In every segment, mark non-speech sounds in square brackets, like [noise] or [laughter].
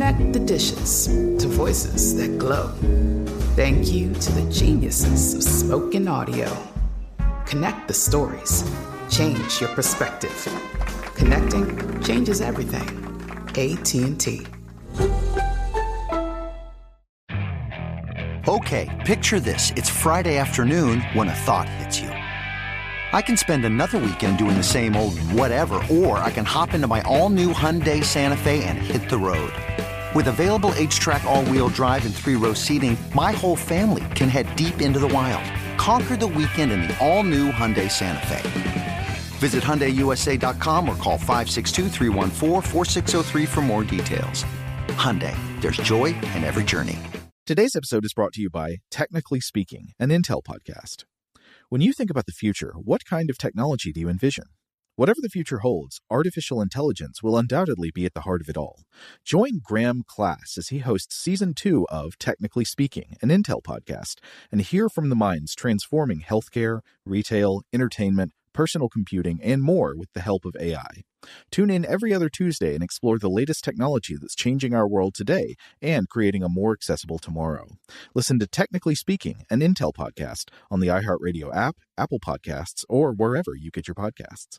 Connect the dishes to voices that glow. Thank you to the geniuses of spoken audio. Connect the stories. Change your perspective. Connecting changes everything. AT&T. Okay, picture this. It's Friday afternoon when a thought hits you. I can spend another weekend doing the same old whatever, or I can hop into my all-new Hyundai Santa Fe and hit the road. With available H-Track all-wheel drive and three-row seating, my whole family can head deep into the wild. Conquer the weekend in the all-new Hyundai Santa Fe. Visit HyundaiUSA.com or call 562 for more details. Hyundai, there's joy in every journey. Today's episode is brought to you by Technically Speaking, an Intel podcast. When you think about the future, what kind of technology do you envision? Whatever the future holds, artificial intelligence will undoubtedly be at the heart of it all. Join Graham Class as he hosts season two of Technically Speaking, an Intel podcast, and hear from the minds transforming healthcare, retail, entertainment, personal computing, and more with the help of AI. Tune in every other Tuesday and explore the latest technology that's changing our world today and creating a more accessible tomorrow. Listen to Technically Speaking, an Intel podcast on the iHeartRadio app, Apple Podcasts, or wherever you get your podcasts.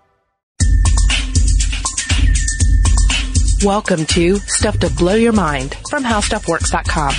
Welcome to Stuff to Blow Your Mind from HowStuffWorks.com.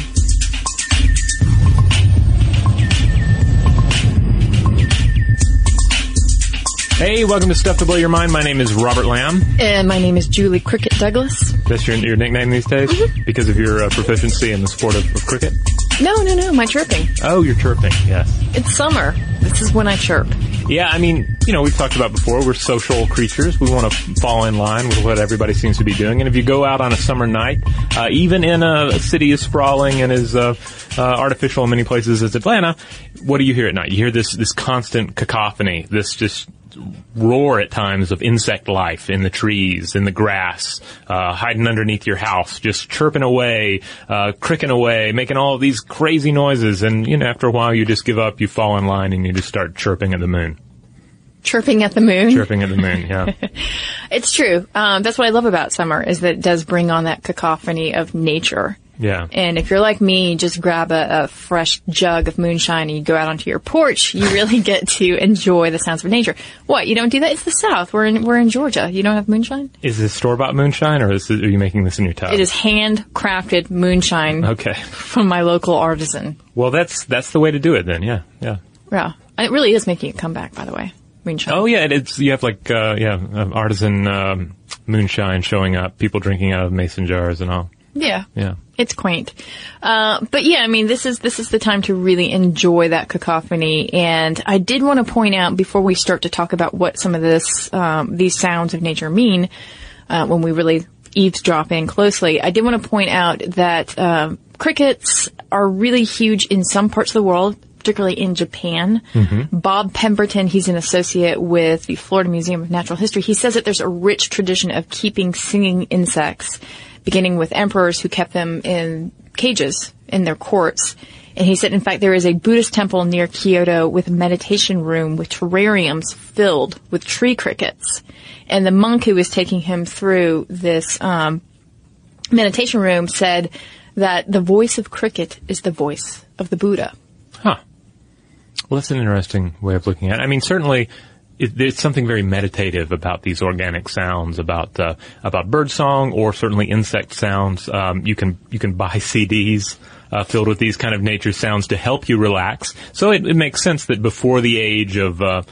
Hey, welcome to Stuff to Blow Your Mind. My name is Robert Lamb. And my name is Julie Cricket Douglas. That's your, your nickname these days? Mm-hmm. Because of your uh, proficiency in the sport of, of cricket? No, no, no, my chirping. Oh, you're chirping, yes. It's summer. This is when I chirp. Yeah, I mean, you know, we've talked about before, we're social creatures. We want to fall in line with what everybody seems to be doing. And if you go out on a summer night, uh, even in a city as sprawling and as uh, uh, artificial in many places as Atlanta, what do you hear at night? You hear this, this constant cacophony, this just roar at times of insect life in the trees, in the grass, uh, hiding underneath your house, just chirping away, uh, cricking away, making all these crazy noises. And, you know, after a while you just give up, you fall in line and you just start chirping at the moon. Chirping at the moon. Chirping at the moon, yeah. [laughs] It's true. Um, that's what I love about summer is that it does bring on that cacophony of nature. Yeah. And if you're like me, just grab a, a, fresh jug of moonshine and you go out onto your porch, you really [laughs] get to enjoy the sounds of nature. What? You don't do that? It's the South. We're in, we're in Georgia. You don't have moonshine? Is this store-bought moonshine or is it, are you making this in your tub? It is handcrafted moonshine. Okay. [laughs] From my local artisan. Well, that's, that's the way to do it then. Yeah. Yeah. Yeah. It really is making a comeback, by the way. Moonshine. Oh yeah, it's you have like uh, yeah artisan um, moonshine showing up, people drinking out of mason jars and all. Yeah. Yeah. It's quaint. Uh, but yeah, I mean, this is, this is the time to really enjoy that cacophony. And I did want to point out before we start to talk about what some of this, um, these sounds of nature mean, uh, when we really eavesdrop in closely, I did want to point out that, um, crickets are really huge in some parts of the world particularly in Japan. Mm-hmm. Bob Pemberton, he's an associate with the Florida Museum of Natural History. He says that there's a rich tradition of keeping singing insects, beginning with emperors who kept them in cages in their courts. And he said, in fact, there is a Buddhist temple near Kyoto with a meditation room with terrariums filled with tree crickets. And the monk who was taking him through this um, meditation room said that the voice of cricket is the voice of the Buddha. Huh. Well, that's an interesting way of looking at it. I mean, certainly, it, there's something very meditative about these organic sounds, about uh, about bird song or certainly insect sounds. Um, you can you can buy CDs uh, filled with these kind of nature sounds to help you relax. So it, it makes sense that before the age of uh,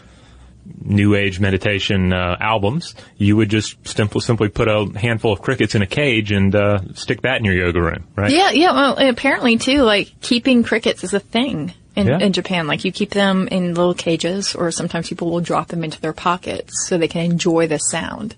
new age meditation uh, albums, you would just simply simply put a handful of crickets in a cage and uh, stick that in your yoga room, right? Yeah, yeah. Well, apparently too, like keeping crickets is a thing in, Yeah. in Japan. Like you keep them in little cages, or sometimes people will drop them into their pockets so they can enjoy the sound.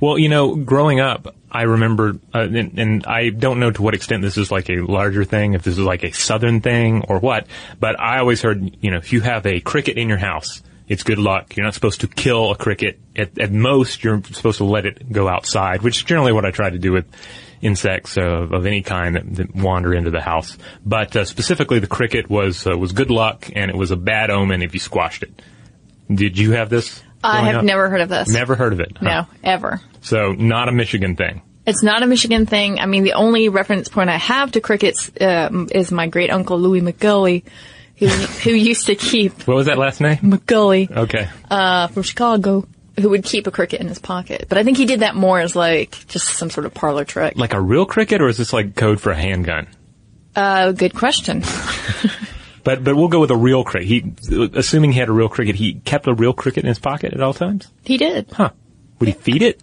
Well, you know, growing up, I remember, uh, and, and I don't know to what extent this is like a larger thing, if this is like a southern thing or what, but I always heard, you know, if you have a cricket in your house, it's good luck. You're not supposed to kill a cricket. At, at most, you're supposed to let it go outside, which is generally what I try to do with insects of, of any kind that, that wander into the house. But uh, specifically, the cricket was uh, was good luck, and it was a bad omen if you squashed it. Did you have this? I have up? never heard of this. Never heard of it. huh? No, ever. So not a Michigan thing. It's not a Michigan thing. I mean, the only reference point I have to crickets um, is my great uncle Louis McGully, who who used to keep What was that last name? McGully Okay. uh, from Chicago, who would keep a cricket in his pocket. But I think he did that more as like just some sort of parlor trick. Like a real cricket, or is this like code for a handgun? Uh, good question. [laughs] But but we'll go with a real cricket. He, assuming he had a real cricket, he kept a real cricket in his pocket at all times. He did. Huh? Would he feed it?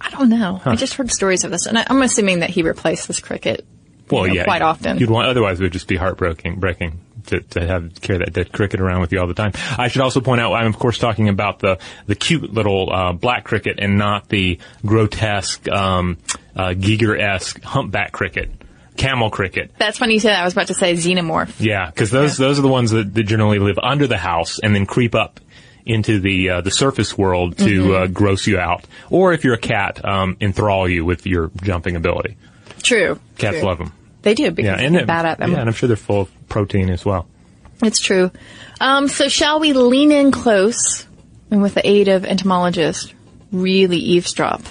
I don't know. I just heard stories of this, and I, I'm assuming that he replaced this cricket. Well, know, yeah, quite often. You'd want otherwise it would just be heartbreaking, breaking to, to have carry that dead cricket around with you all the time. I should also point out I'm of course talking about the the cute little uh, black cricket and not the grotesque um, uh, Giger esque humpback cricket, camel cricket. That's funny you said that. I was about to say xenomorph. Yeah, because those those are the ones that, that generally live under the house and then creep up into the uh, the surface world to Mm-hmm. uh, gross you out, or if you're a cat, um, enthrall you with your jumping ability. True. Cats True. love them. They do because Yeah, they're and it- bad at them. Yeah, and I'm sure they're full of protein as well. It's true. Um, so shall we lean in close and with the aid of entomologists really eavesdrop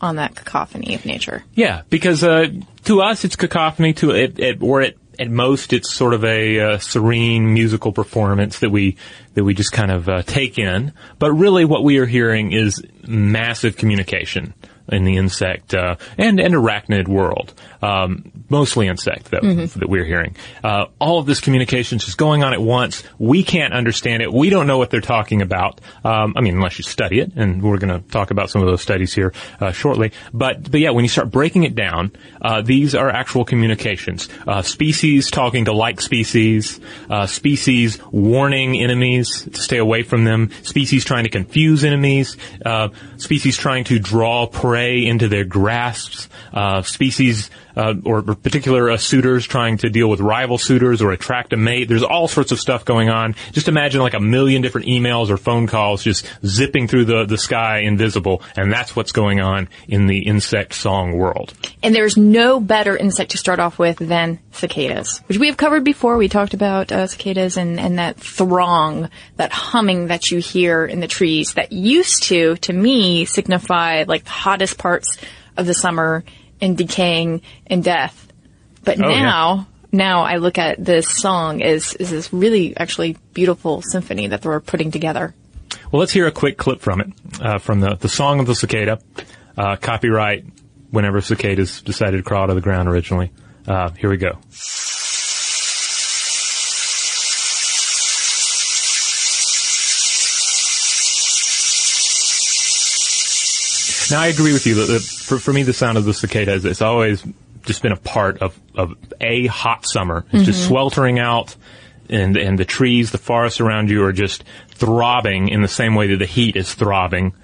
on that cacophony of nature? Yeah, because uh, to us it's cacophony. To it, it or at at most it's sort of a uh, serene musical performance that we that we just kind of uh, take in. But really, what we are hearing is massive communication in the insect uh, and and arachnid world. Um, mostly insect though that we're hearing. Uh, all of this communication is just going on at once. We can't understand it. We don't know what they're talking about. Um, I mean, unless you study it, and we're going to talk about some of those studies here uh, shortly. But but yeah, when you start breaking it down, uh, these are actual communications. Uh, species talking to like species. Uh, species warning enemies to stay away from them. Species trying to confuse enemies. Uh, species trying to draw prey into their grasps. Uh, species uh, or particular uh, suitors trying to deal with rival suitors or attract a mate. There's all sorts of stuff going on. Just imagine like a million different emails or phone calls just zipping through the, the sky invisible, and that's what's going on in the insect song world. And there's no better insect to start off with than cicadas, which we have covered before. We talked about uh, cicadas and, and that throng, that humming that you hear in the trees that used to, to me, signify like the hottest parts of the summer and decaying and death. But Oh, yeah. now, now I look at this song as, as this really actually beautiful symphony that they're putting together. Well, let's hear a quick clip from it, uh, from the, the Song of the Cicada, uh, copyright whenever cicadas decided to crawl out of the ground originally. Uh, here we go. Now, I agree with you for, for me, the sound of the cicada is it's always just been a part of, of a hot summer. It's just mm-hmm. sweltering out, and and the trees, the forests around you are just throbbing in the same way that the heat is throbbing.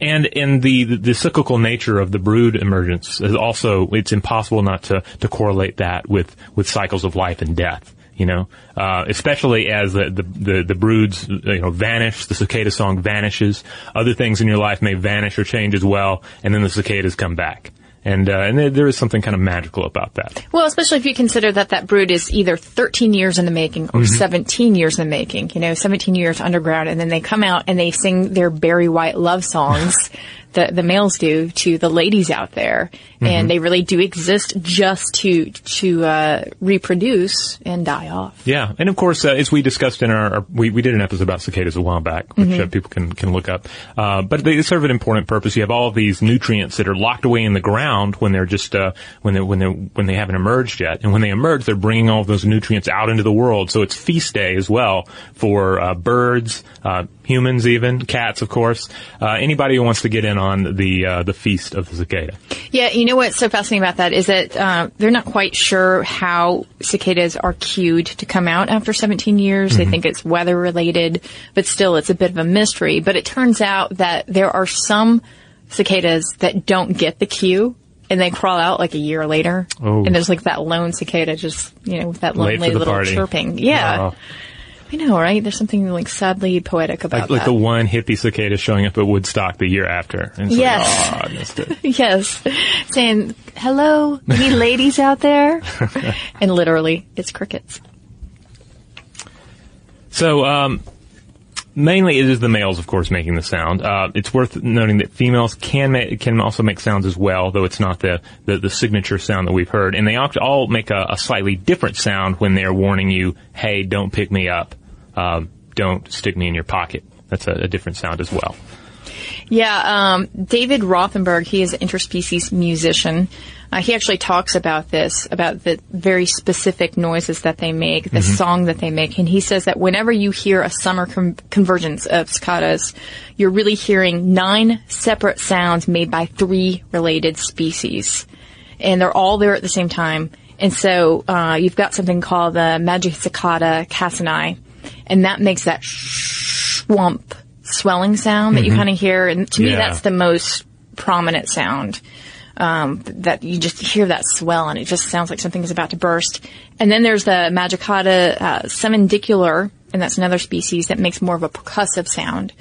And in the, the, the cyclical nature of the brood emergence is also, it's impossible not to, to correlate that with, with cycles of life and death. You know, uh, especially as the, the, the, the broods, you know, vanish, the cicada song vanishes, other things in your life may vanish or change as well, and then the cicadas come back. And, uh, and there, there is something kind of magical about that. Well, especially if you consider that that brood is either 13 years in the making or 17 years in the making, you know, 17 years underground, and then they come out and they sing their Barry White love songs [laughs] the, the males do to the ladies out there. Mm-hmm. And they really do exist just to, to, uh, reproduce and die off. Yeah, and of course, uh, as we discussed in our, our we, we did an episode about cicadas a while back, which uh, people can can look up. Uh, but they serve an important purpose. You have all of these nutrients that are locked away in the ground when they're just uh, when they when they when they haven't emerged yet, and when they emerge, they're bringing all those nutrients out into the world. So it's feast day as well for uh, birds, uh, humans, even cats, of course. Uh, anybody who wants to get in on the uh, the feast of the cicada. Yeah, you know what's so fascinating about that is that uh, they're not quite sure how cicadas are cued to come out after 17 years. They think it's weather related, but still it's a bit of a mystery. But it turns out that there are some cicadas that don't get the cue. And they crawl out like a year later, Oh. and there's like that lone cicada just, you know, with that lonely little party. chirping. Yeah, Oh. I know, right? There's something like sadly poetic about Like, like that. the one hippie cicada showing up at Woodstock the year after. And it's like, Yes. "Oh, I missed it." [laughs] Yes. Saying, hello, any [laughs] ladies out there? [laughs] and literally, it's crickets. So, um, mainly it is the males, of course, making the sound. Uh, it's worth noting that females can ma- can also make sounds as well, though it's not the, the, the signature sound that we've heard. And they all make a, a slightly different sound when they're warning you, "Hey, don't pick me up. Um, don't stick me in your pocket." That's a, a different sound as well. Yeah, um, David Rothenberg, he is an interspecies musician. Uh, he actually talks about this, about the very specific noises that they make, the song that they make, and he says that whenever you hear a summer com- convergence of cicadas, you're really hearing nine separate sounds made by three related species. And they're all there at the same time. And so, uh, you've got something called the Magicicada cassini, and that makes that swamp swelling sound that you kind of hear. And to me, that's the most prominent sound. Um, that you just hear that swell and it just sounds like something is about to burst. And then there's the Magicicada uh, septendecula, and that's another species that makes more of a percussive sound.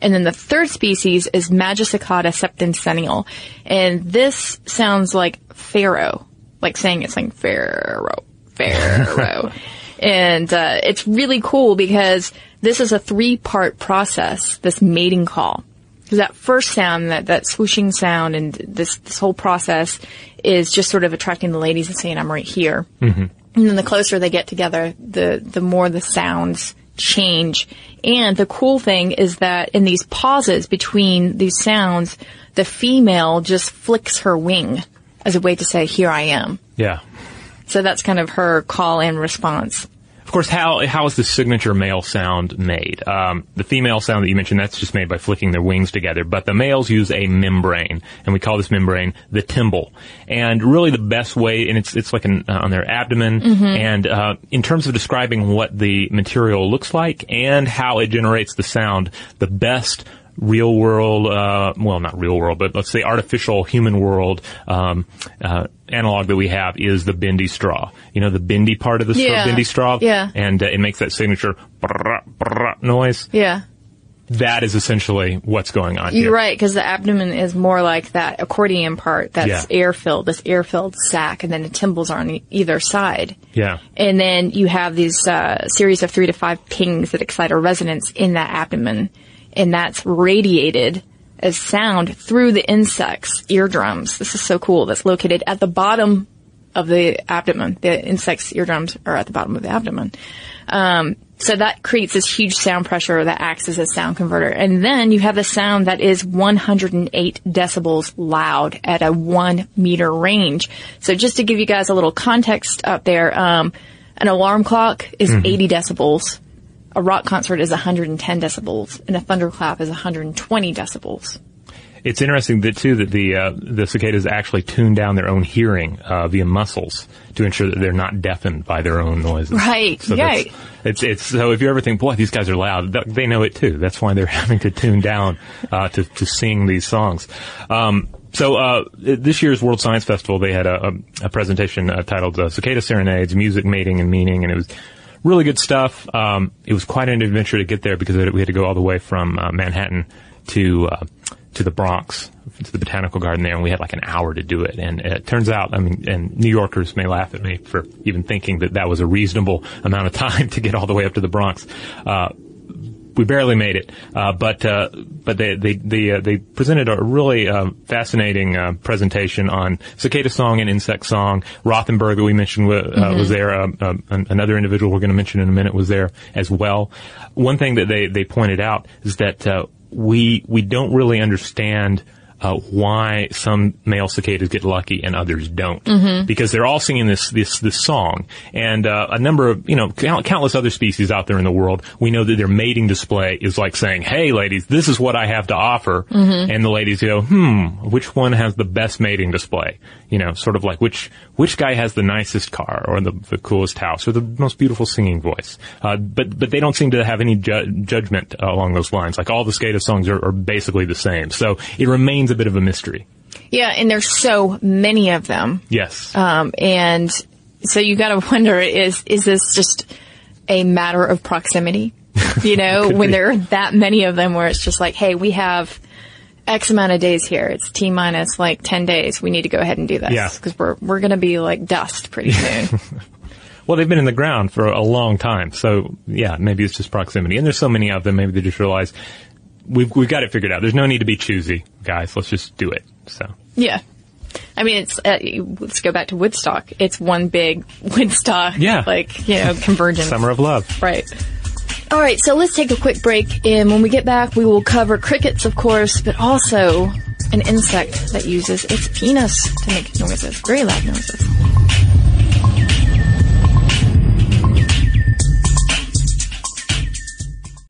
And then the third species is Magicicada septencennial, and this sounds like pharaoh, like saying it's like pharaoh, pharaoh. [laughs] and uh, it's really cool because this is a three-part process. This mating call. Because that first sound, that, that swooshing sound and this, this whole process is just sort of attracting the ladies and saying, I'm right here. Mm-hmm. And then the closer they get together, the, the more the sounds change. And the cool thing is that in these pauses between these sounds, the female just flicks her wing as a way to say, here I am. Yeah. So that's kind of her call and response. Of course, how how is the signature male sound made? Um, the female sound that you mentioned that's just made by flicking their wings together, but the males use a membrane, and we call this membrane the timbal. And really, the best way, and it's it's like an, uh, on their abdomen, and uh, in terms of describing what the material looks like and how it generates the sound, the best real world, uh, well, not real world, but let's say artificial human world um, uh, analog that we have is the bendy straw. You know, the bendy part of the straw, Yeah. bendy straw, Yeah. and uh, it makes that signature brrrr, brrrr noise. Yeah. That is essentially what's going on You're here. right, because the abdomen is more like that accordion part that's Yeah. air filled, this air filled sac, and then the timbals are on either side. Yeah. And then you have these uh, series of three to five pings that excite a resonance in that abdomen, and that's radiated as sound through the insect's eardrums. This is so cool. That's located at the bottom of the abdomen. The insect's eardrums are at the bottom of the abdomen. Um, so that creates this huge sound pressure that acts as a sound converter. And then you have a sound that is 108 decibels loud at a one meter range. So just to give you guys a little context up there, um, an alarm clock is 80 decibels. A rock concert is 110 decibels, and a thunderclap is 120 decibels. It's interesting that too that the uh, the cicadas actually tune down their own hearing uh, via muscles to ensure that they're not deafened by their own noises. Right, So right. It's it's so if you ever think, boy, these guys are loud, they know it too. That's why they're [laughs] having to tune down uh, to to sing these songs. Um, so uh, this year's World Science Festival, they had a, a, a presentation uh, titled uh, "Cicada Serenades: Music, Mating, and Meaning," and it was really good stuff. Um, it was quite an adventure to get there because we had to go all the way from uh, Manhattan to uh, to the Bronx to the botanical garden there, and we had like an hour to do it. And it turns out, I mean, and New Yorkers may laugh at me for even thinking that that was a reasonable amount of [laughs] time to get all the way up to the Bronx. Uh, we barely made it. Uh, but uh, but they they they, uh, they presented a really uh, fascinating uh, presentation on cicada song and insect song. Rothenberg that we mentioned uh, mm-hmm. was there. another individual we're going to mention in a minute was there as well. One thing that they they pointed out is that we we don't really understand uh, why some male cicadas get lucky and others don't, mm-hmm. because they're all singing this this this song, and uh, a number of you know count, countless other species out there in the world, we know that their mating display is like saying, "Hey, ladies, this is what I have to offer," mm-hmm. and the ladies go, "Hmm, which one has the best mating display?" You know, sort of like which which guy has the nicest car or the, the coolest house or the most beautiful singing voice. Uh, but but they don't seem to have any ju- judgment along those lines. Like all the cicada songs are, are basically the same, so it remains remains a bit of a mystery. Yeah, and there's so many of them. Yes. Um, and so you got to [laughs] wonder is is this just a matter of proximity? You [laughs] know, when be. there are that many of them, where it's just like, hey, we have X amount of days here. It's T minus like ten days. We need to go ahead and do this. Yeah. Because we're we're going to be like dust pretty [laughs] soon. well, they've been in the ground for a long time, so yeah, maybe it's just proximity. And there's so many of them, maybe they just realize we've we've got it figured out. There's no need to be choosy, guys. Let's just do it. So yeah. I mean, it's uh, let's go back to Woodstock. It's one big [laughs] Woodstock, yeah. like you know, convergence. Summer of love, right? All right, so let's take a quick break, and when we get back, we will cover crickets, of course, but also an insect that uses its penis to make noises, very loud noises.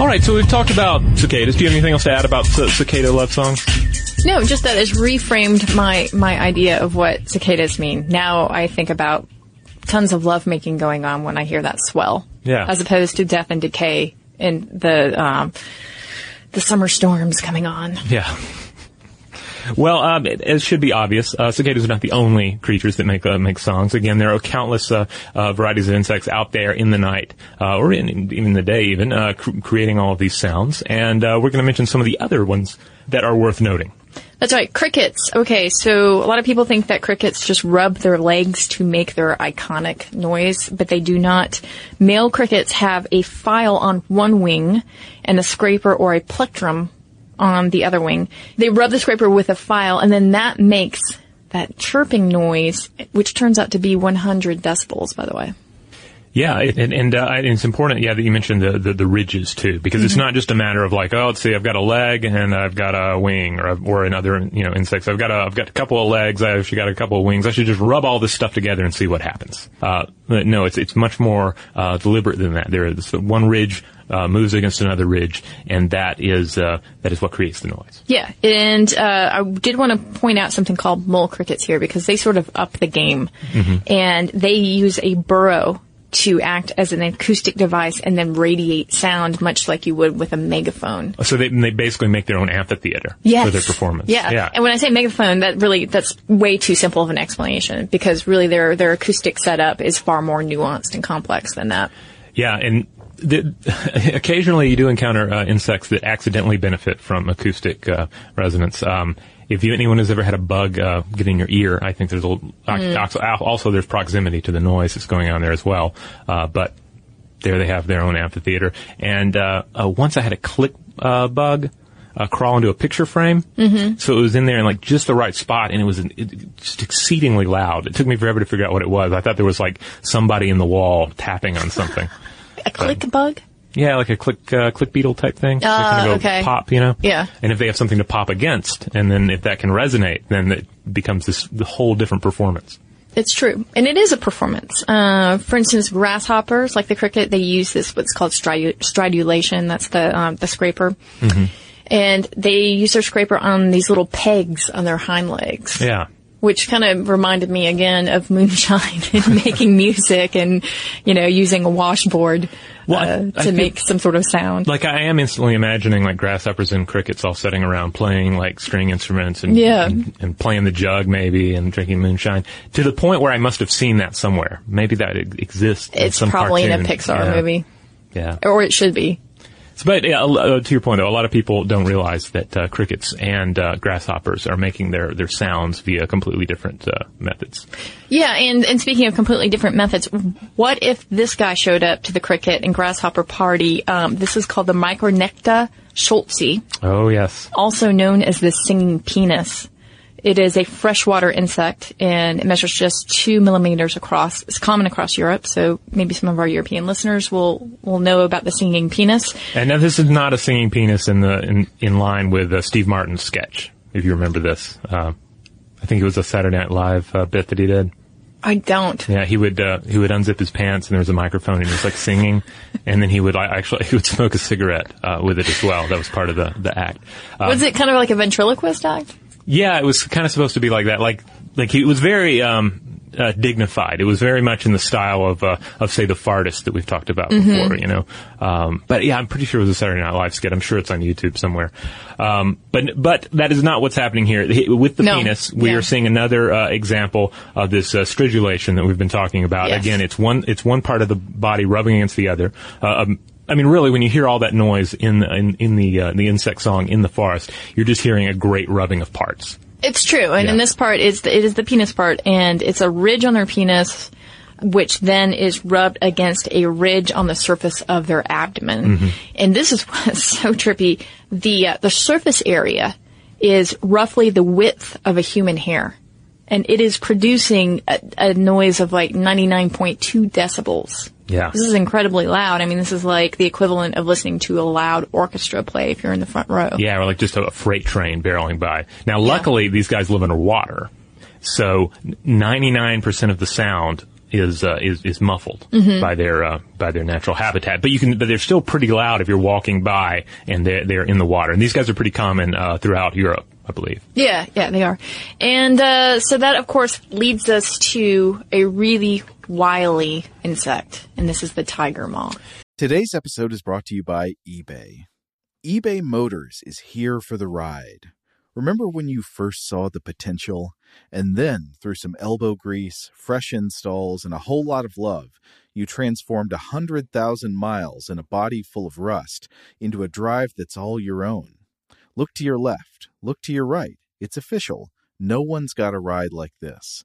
All right, so we've talked about cicadas. Do you have anything else to add about c- cicada love songs? No, just that it's reframed my my idea of what cicadas mean. Now I think about tons of lovemaking going on when I hear that swell. Yeah. As opposed to death and decay and the um, the summer storms coming on. Yeah. Well, um, it, it should be obvious. Uh, cicadas are not the only creatures that make uh, make songs. Again, there are countless uh, uh, varieties of insects out there in the night, uh, or in, in, even the day, even uh, cr- creating all of these sounds. And uh, we're going to mention some of the other ones that are worth noting. That's right, crickets. Okay, so a lot of people think that crickets just rub their legs to make their iconic noise, but they do not. Male crickets have a file on one wing and a scraper or a plectrum on the other wing. They rub the scraper with a file, and then that makes that chirping noise, which turns out to be 100 decibels, by the way. Yeah, and, and uh, it's important, yeah, that you mentioned the, the, the ridges too, because it's not just a matter of like, oh, let's see, I've got a leg and I've got a wing, or or another, you know, insects. I've got a, I've got a couple of legs, I've actually got a couple of wings. I should just rub all this stuff together and see what happens. Uh, no, it's it's much more uh, deliberate than that. There is one ridge uh, moves against another ridge, and that is uh, that is what creates the noise. Yeah, and uh, I did want to point out something called mole crickets here because they sort of up the game, and they use a burrow to act as an acoustic device and then radiate sound, much like you would with a megaphone. So they they basically make their own amphitheater Yes. for their performance. Yeah. yeah. And when I say megaphone, that really, that's way too simple of an explanation because really their, their acoustic setup is far more nuanced and complex than that. Yeah, and the, [laughs] occasionally you do encounter uh, insects that accidentally benefit from acoustic uh, resonance. Um, if you, anyone has ever had a bug uh, get in your ear, I think there's a, also, also there's proximity to the noise that's going on there as well. Uh, but there they have their own amphitheater. And uh, uh, once I had a click uh, bug. Uh, crawl into a picture frame, mm-hmm. so it was in there in like just the right spot, and it was it, it- just exceedingly loud. It took me forever to figure out what it was. I thought there was like somebody in the wall tapping on something. [laughs] A click bug? Yeah, like a click uh, click beetle type thing. Go okay. Pop, you know. Yeah. And if they have something to pop against, and then if that can resonate, then it becomes this the whole different performance. It's true. And it is a performance. Uh, for instance, grasshoppers, like the cricket, they use this, what's called stridu- stridulation. That's the, um, the scraper. And they use their scraper on these little pegs on their hind legs. Yeah. Which kind of reminded me again of moonshine [laughs] and making music and you know using a washboard Well, uh, I to feel- make some sort of sound. Like I am instantly imagining like grasshoppers and crickets all sitting around playing like string instruments and, Yeah. and and playing the jug maybe and drinking moonshine to the point where I must have seen that somewhere. Maybe that exists. in it's probably in a. Pixar Yeah. movie, Yeah. or it should be. So, but yeah, uh, to your point though, a lot of people don't realize that uh, crickets and uh, grasshoppers are making their, their sounds via completely different uh, methods. Yeah, and, and speaking of completely different methods, what if this guy showed up to the cricket and grasshopper party? Um, this is called the Micronecta scholtzi, Oh yes. also known as the singing penis. It is a freshwater insect and it measures just two millimeters across. It's common across Europe, so maybe some of our European listeners will, will know about the singing penis. And now this is not a singing penis in the in, in line with uh, Steve Martin's sketch, if you remember this. Uh, I think it was a Saturday Night Live uh, bit that he did. I don't. Yeah, he would uh, he would unzip his pants and there was a microphone and he was like singing, [laughs] and then he would like, actually [laughs] he would smoke a cigarette uh, with it as well. That was part of the the act. Uh, Was it kind of like a ventriloquist act? Yeah, it was kind of supposed to be like that. Like, like he was very, um, uh, dignified. It was very much in the style of uh, of say the fartist that we've talked about before. You know, um, but yeah, I'm pretty sure it was a Saturday Night Live skit. I'm sure it's on YouTube somewhere. Um, but but that is not what's happening here with the No. penis. We Yeah. are seeing another uh, example of this uh, stridulation that we've been talking about. Yes. Again, it's one it's one part of the body rubbing against the other. Uh, um, I mean, really, when you hear all that noise in the, in, in the uh, the insect song in the forest, you're just hearing a great rubbing of parts. It's true, and in this part, it's the, it is the penis part, and it's a ridge on their penis, which then is rubbed against a ridge on the surface of their abdomen. Mm-hmm. And this is [laughs] what's so trippy. The uh, the surface area is roughly the width of a human hair, and it is producing a, a noise of like ninety nine point two decibels. Yeah. This is incredibly loud. I mean, this is like the equivalent of listening to a loud orchestra play if you're in the front row. Yeah, or like just a freight train barreling by. Now, luckily, these guys live underwater, so 99% of the sound is uh, is is muffled by their uh, by their natural habitat. But you can, but they're still pretty loud if you're walking by and they're they're in the water. And these guys are pretty common uh, throughout Europe, I believe. Yeah, yeah, they are. And uh, so that, of course, leads us to a really wily insect, and this is the tiger moth. Today's episode is brought to you by eBay. eBay Motors is here for the ride. Remember when you first saw the potential? And then, through some elbow grease, fresh installs, and a whole lot of love, you transformed a 100,000 miles and a body full of rust into a drive that's all your own. Look to your left, look to your right. It's official. No one's got a ride like this.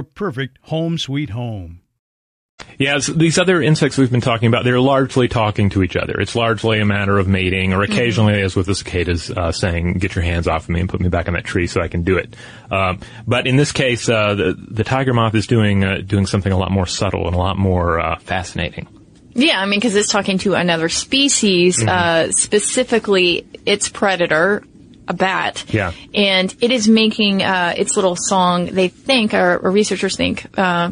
perfect home sweet home. Yeah, so these other insects we've been talking about, they're largely talking to each other. It's largely a matter of mating, or occasionally, as with the cicadas, uh, saying, "Get your hands off of me and put me back on that tree so I can do it." Um, but in this case, uh, the the tiger moth is doing uh, doing something a lot more subtle and a lot more uh, fascinating. Yeah, I mean, because it's talking to another species, Mm-hmm. uh, specifically its predator, a bat. Yeah. And it is making uh, its little song, they think, or, or researchers think, uh,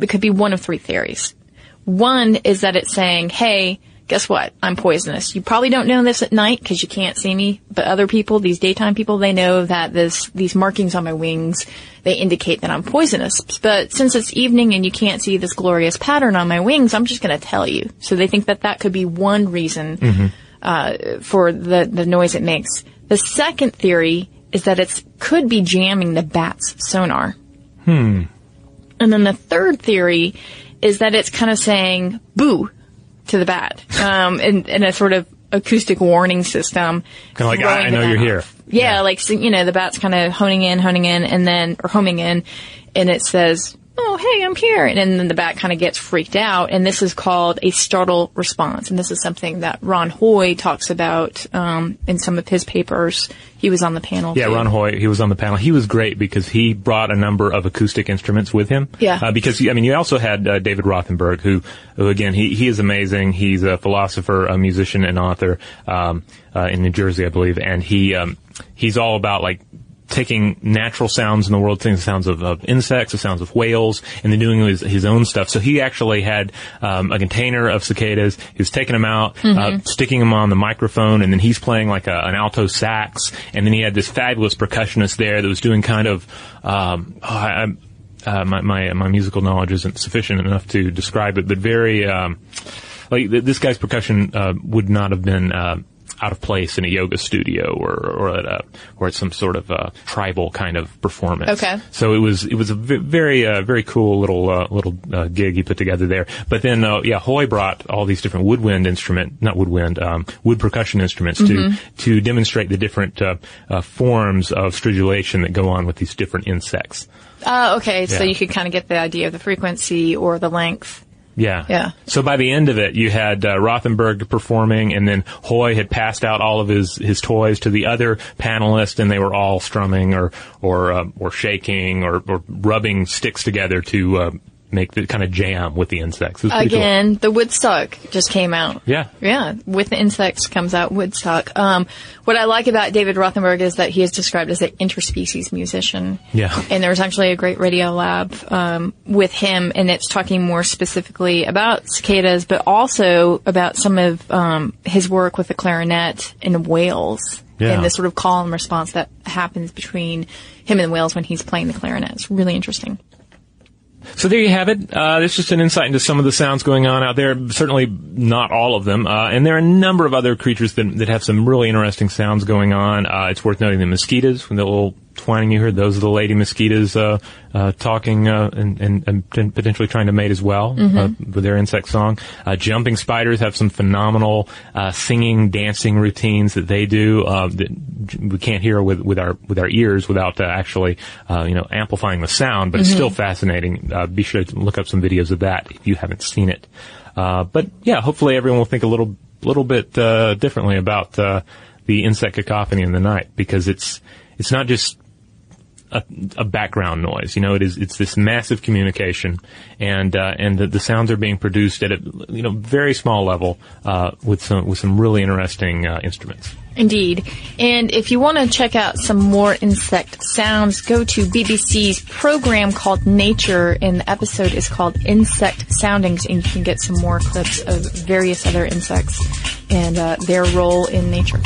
it could be one of three theories. One is that it's saying, hey, guess what? I'm poisonous. You probably don't know this at night because you can't see me, but other people, these daytime people, they know that this, these markings on my wings, they indicate that I'm poisonous. But since it's evening and you can't see this glorious pattern on my wings, I'm just going to tell you. So they think that that could be one reason, uh, for the, the noise it makes. The second theory is that it could be jamming the bat's sonar. Hmm. And then the third theory is that it's kind of saying boo to the bat, um, in, in a sort of acoustic warning system. Kinda like, I- I know you're here. off. Yeah, like, you know, the bat's kind of honing in, honing in, and then, or homing in, and it says, oh, hey, I'm here. And then the bat kind of gets freaked out, and this is called a startle response. And this is something that Ron Hoy talks about, um, in some of his papers. He was on the panel. Yeah, too. Ron Hoy, he was on the panel. He was great because he brought a number of acoustic instruments with him. Yeah. Uh, because, I mean, you also had uh, David Rothenberg, who, who again, he, he is amazing. He's a philosopher, a musician, and author um, uh, in New Jersey, I believe. And he um, he's all about, like, taking natural sounds in the world, the sounds of, of insects, the sounds of whales, and then doing his, his own stuff. So he actually had um, a container of cicadas. He was taking them out, uh, sticking them on the microphone, and then he's playing like a, an alto sax. And then he had this fabulous percussionist there that was doing kind of, um, oh, I, uh, my, my my musical knowledge isn't sufficient enough to describe it, but very um, like th- this guy's percussion uh, would not have been uh, out of place in a yoga studio or or at a, or at some sort of uh, tribal kind of performance. Okay. So it was it was a very uh, very cool little uh, little uh, gig he put together there. But then uh, yeah, Hoy brought all these different woodwind instrument, not woodwind, um, wood percussion instruments to to demonstrate the different uh, uh, forms of stridulation that go on with these different insects. Oh, okay. So you could kind of get the idea of the frequency or the length. Yeah. Yeah. So by the end of it, you had uh, Rothenberg performing, and then Hoy had passed out all of his, his toys to the other panelists, and they were all strumming or or uh, or shaking or, or rubbing sticks together to uh, make the kind of jam with the insects. Was pretty cool. Again, the Woodstock just came out. Yeah. Yeah. With the insects comes out Woodstock. Um, what I like about David Rothenberg is that he is described as an interspecies musician. Yeah. And there's actually a great radio lab, um, with him and it's talking more specifically about cicadas, but also about some of, um, his work with the clarinet in whales. Yeah. And the sort of call and response that happens between him and the whales when he's playing the clarinet. It's really interesting. So there you have it. Uh, there's just an insight into some of the sounds going on out there. Certainly not all of them. Uh, and there are a number of other creatures that, that have some really interesting sounds going on. Uh, it's worth noting the mosquitoes, the little twining you heard, those are the lady mosquitoes uh, uh, talking uh, and, and, and potentially trying to mate as well uh, with their insect song. Uh, jumping spiders have some phenomenal uh, singing, dancing routines that they do uh, that we can't hear with, with our with our ears without uh, actually uh, you know amplifying the sound, but it's still fascinating. Uh, be sure to look up some videos of that if you haven't seen it. Uh, but yeah, hopefully everyone will think a little little bit uh, differently about uh, the insect cacophony in the night because it's it's not just a, a background noise. You know, it is it's this massive communication, and uh, and the, the sounds are being produced at a you know very small level uh, with some with some really interesting uh, instruments. Indeed. And if you want to check out some more insect sounds, go to BBC's program called Nature, and the episode is called Insect Soundings, and you can get some more clips of various other insects and uh, their role in nature.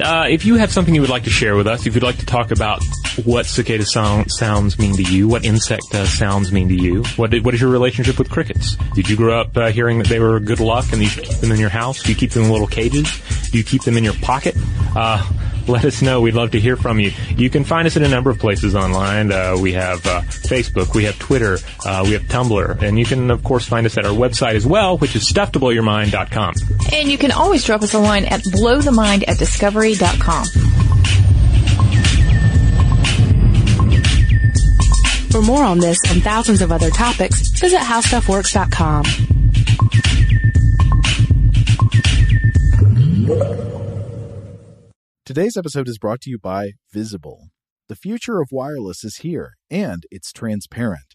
Uh, if you have something you would like to share with us, if you'd like to talk about what cicada sound, sounds mean to you, what insect uh, sounds mean to you, what did, what is your relationship with crickets? Did you grow up uh, hearing that they were good luck and you keep them in your house? Do you keep them in little cages? Do you keep them in your pocket? Uh, let us know. We'd love to hear from you. You can find us in a number of places online. Uh, we have uh, Facebook, we have Twitter, we have Tumblr, and you can of course find us at our website as well, which is stufftoblowyourmind.com. And you can always drop us a line at blowthemind at discovery.com. For more on this and thousands of other topics, visit howstuffworks.com. Today's episode is brought to you by Visible. The future of wireless is here, and it's transparent.